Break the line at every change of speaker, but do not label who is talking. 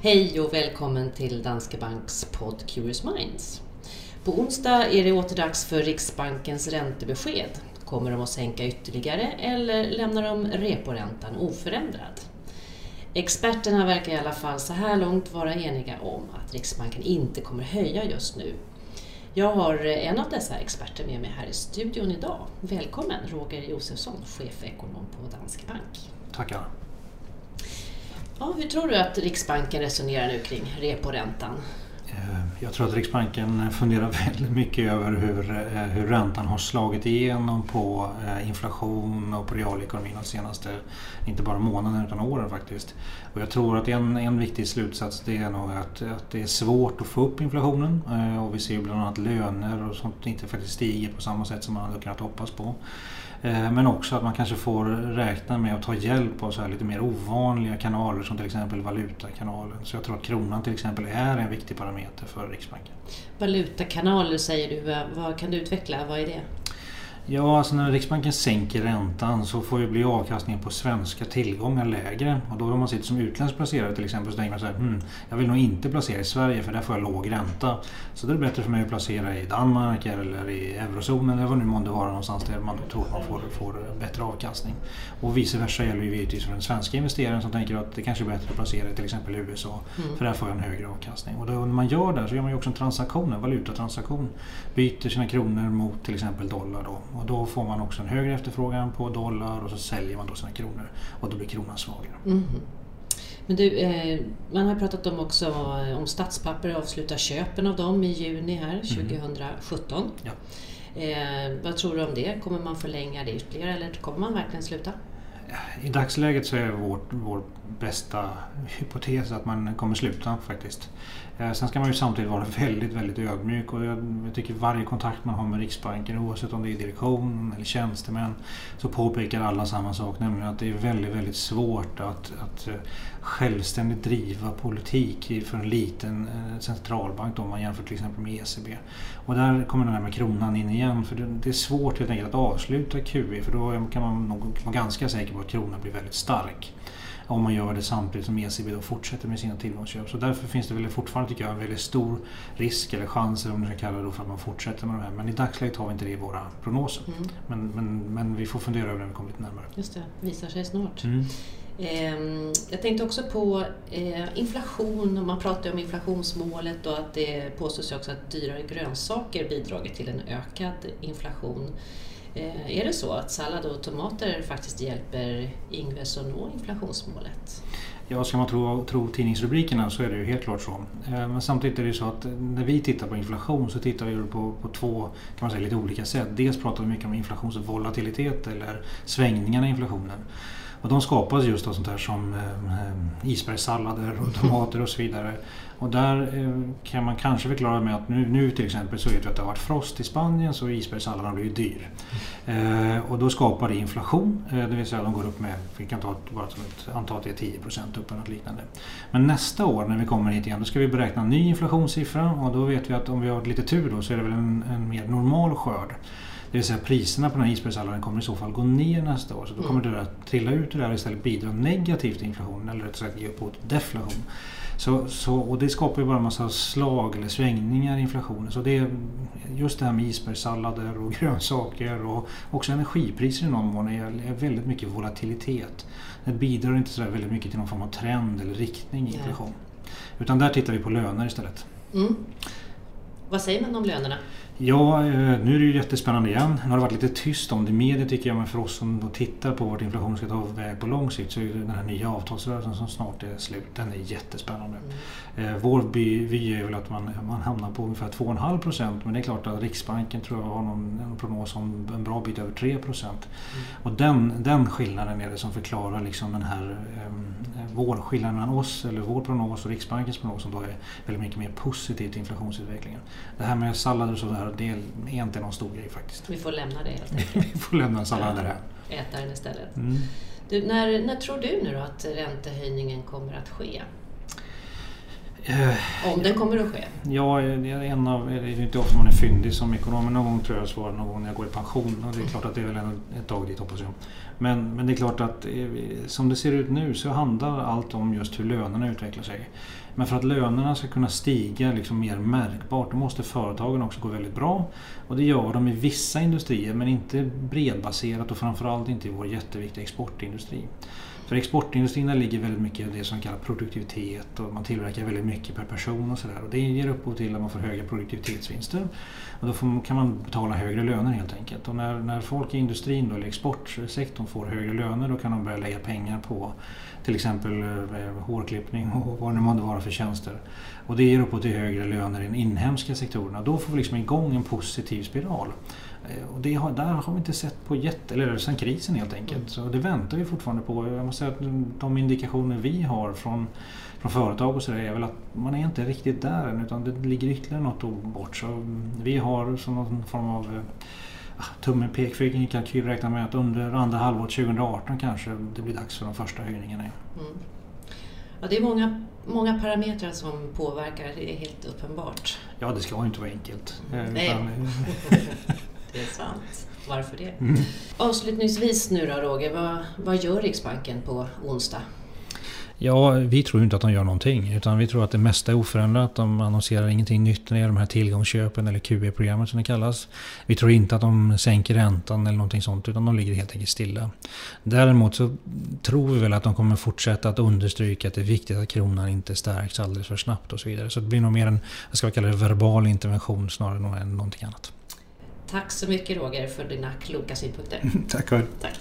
Hej och välkommen till Danske Banks podd Curious Minds. På onsdag är det åter dags för Riksbankens räntebesked. Kommer de att sänka ytterligare eller lämnar de reporäntan oförändrad? Experterna verkar i alla fall så här långt vara eniga om att Riksbanken inte kommer höja just nu. Jag har en av dessa experter med mig här i studion idag. Välkommen Roger Josefsson, chefekonom på Danske Bank.
Tackar.
Ja, hur tror du att Riksbanken resonerar nu kring reporäntan?
Eh, jag tror att Riksbanken funderar väldigt mycket över hur, eh, hur räntan har slagit igenom på eh, inflation och på realekonomin de senaste, inte bara månaderna utan åren faktiskt. Och jag tror att en, en viktig slutsats det är nog att, att det är svårt att få upp inflationen och vi ser bland annat löner och sånt inte faktiskt stiger på samma sätt som man hade kunnat hoppas på. Eh, men också att man kanske får räkna med att ta hjälp av så här lite mer ovanliga kanaler som till exempel valutakanalen. Så jag tror att kronan till exempel är en viktig parameter för Riksbanken.
Valutakanaler säger du, vad kan du utveckla? Vad är det?
Ja, alltså när Riksbanken sänker räntan så får ju bli avkastningen på svenska tillgångar lägre. Och då om man sitter som utländsk placerare till exempel så tänker man så här, hmm, jag vill nog inte placera i Sverige för där får jag låg ränta. Så det är bättre för mig att placera i Danmark eller i eurozonen eller vad nu månde vara någonstans där man tror att man får, får bättre avkastning. Och vice versa gäller ju givetvis för den svenska investeraren som tänker att det kanske är bättre att placera i till exempel USA mm. för där får jag en högre avkastning. Och då, när man gör det så gör man ju också en transaktion, en valutatransaktion. Byter sina kronor mot till exempel dollar då och då får man också en högre efterfrågan på dollar och så säljer man då sina kronor och då blir kronan svagare. Mm.
Men du, eh, man har pratat om också om statspapper avslutar köpen av dem i juni här 2017. Mm. Ja. Eh, vad tror du om det? Kommer man förlänga det ytterligare eller kommer man verkligen sluta?
I dagsläget så är vår, vår bästa hypotes att man kommer sluta faktiskt. Eh, sen ska man ju samtidigt vara väldigt, väldigt ödmjuk och jag tycker varje kontakt man har med Riksbanken oavsett om det är direktion eller tjänstemän så påpekar alla samma sak nämligen att det är väldigt, väldigt svårt att, att eh, självständigt driva politik för en liten eh, centralbank då, om man jämför till exempel med ECB. Och där kommer den här med kronan in igen för det är svårt helt enkelt att avsluta QE för då kan man nog vara ganska säker på att kronan blir väldigt stark om man gör det samtidigt som ECB då fortsätter med sina tillgångsköp. Så därför finns det väl fortfarande tycker jag, en väldigt stor risk eller chans om man ska kalla det för att man fortsätter med de här. Men i dagsläget har vi inte det i våra prognoser. Mm. Men, men, men vi får fundera över det när vi kommer lite närmare.
Just det, visar sig snart. Mm. Ehm, jag tänkte också på eh, inflation, man pratar om inflationsmålet och att det påstås också att dyrare grönsaker bidragit till en ökad inflation. Eh, är det så att sallad och tomater faktiskt hjälper Ingves att nå inflationsmålet?
Ja, ska man tro, tro tidningsrubrikerna så är det ju helt klart så. Eh, men samtidigt är det ju så att när vi tittar på inflation så tittar vi på, på två kan man säga, lite olika sätt. Dels pratar vi mycket om inflationsvolatilitet eller svängningarna i inflationen. Och de skapas just av sånt här som eh, isbergssallader och tomater och så vidare. Och där eh, kan man kanske förklara med att nu, nu till exempel så vet vi att det har varit frost i Spanien så isbergssalladen har blivit dyr. Eh, och då skapar det inflation, eh, det vill säga de går upp med, vi kan ta bara som ett, anta att det är 10% upp eller något liknande. Men nästa år när vi kommer hit igen då ska vi beräkna en ny inflationssiffra och då vet vi att om vi har lite tur då så är det väl en, en mer normal skörd. Det vill säga priserna på den här isbergssalladen kommer i så fall gå ner nästa år. Så då kommer mm. det att trilla ut och där istället bidra negativt till inflationen eller rätt sagt ge upphov till deflation. Så, så, och det skapar ju bara en massa slag eller svängningar i inflationen. Så det är just det här med isbergssallader och grönsaker och också energipriser i någon mån är, väldigt mycket volatilitet. Det bidrar inte så väldigt mycket till någon form av trend eller riktning i inflation. Utan där tittar vi på löner istället. Mm.
Vad säger man om lönerna?
Ja, eh, nu är det ju jättespännande igen. Nu har det varit lite tyst om det i media tycker jag, men för oss som tittar på vart inflationen ska ta väg på lång sikt så är den här nya avtalsrörelsen som snart är slut, den är jättespännande. Mm. Eh, vår vy är väl att man, man hamnar på ungefär 2,5 procent men det är klart att Riksbanken tror jag har någon, en prognos om en bra bit över 3 procent. Mm. Och den, den skillnaden är det som förklarar liksom den här um, vår skillnad mellan oss, eller vår prognos och Riksbankens prognos som då är väldigt mycket mer positiv till inflationsutvecklingen. Det här med sallader och sådär, det är inte någon stor grej faktiskt.
Vi får lämna det helt enkelt.
Vi får lämna sallader här.
Äta den istället. Mm. Du, när, när tror du nu då att räntehöjningen kommer att ske? Om den kommer att ske?
Ja, en av, det är inte ofta man är fyndig som ekonom. Någon gång tror jag svarar någon gång när jag går i pension. Och det är klart att det är väl ett tag dit hoppas jag. Men, men det är klart att eh, som det ser ut nu så handlar allt om just hur lönerna utvecklar sig. Men för att lönerna ska kunna stiga liksom mer märkbart då måste företagen också gå väldigt bra. Och det gör de i vissa industrier men inte bredbaserat och framförallt inte i vår jätteviktiga exportindustri. För exportindustrin där ligger väldigt mycket i det som kallas produktivitet och man tillverkar väldigt mycket per person och sådär. det ger upphov till att man får höga produktivitetsvinster. Och då får, kan man betala högre löner helt enkelt. Och när, när folk i industrin, då, eller exportsektorn, får högre löner då kan de börja lägga pengar på till exempel eh, hårklippning och vad det månde vara för tjänster. Och det ger upphov till högre löner i de inhemska sektorerna. Då får vi liksom igång en positiv spiral. Eh, och det har, där har vi inte sett på jätte... Eller sedan krisen helt enkelt. Mm. Så det väntar vi fortfarande på. Jag måste säga att de indikationer vi har från, från företag och sådär är väl att man är inte riktigt där än utan det ligger ytterligare något bort. Så vi har som någon form av eh, ah, tummen pekfinger kalkyl räknar med att under andra halvåret 2018 kanske det blir dags för de första höjningarna. Mm.
Ja, det är många, många parametrar som påverkar, det är helt uppenbart.
Ja, det ska ju inte vara enkelt.
Eh, Nej. Det är sant. Varför det? Mm. Avslutningsvis nu då Roger, vad, vad gör Riksbanken på onsdag?
Ja, vi tror inte att de gör någonting. Utan vi tror att det mesta är oförändrat. De annonserar ingenting nytt när det gäller de här tillgångsköpen eller QE-programmet som det kallas. Vi tror inte att de sänker räntan eller någonting sånt. Utan de ligger helt enkelt stilla. Däremot så tror vi väl att de kommer fortsätta att understryka att det är viktigt att kronan inte stärks alldeles för snabbt och så vidare. Så det blir nog mer en, jag ska kalla det verbal intervention snarare än någonting annat.
Tack så mycket Roger för dina kloka synpunkter.
Tack själv.
Tack.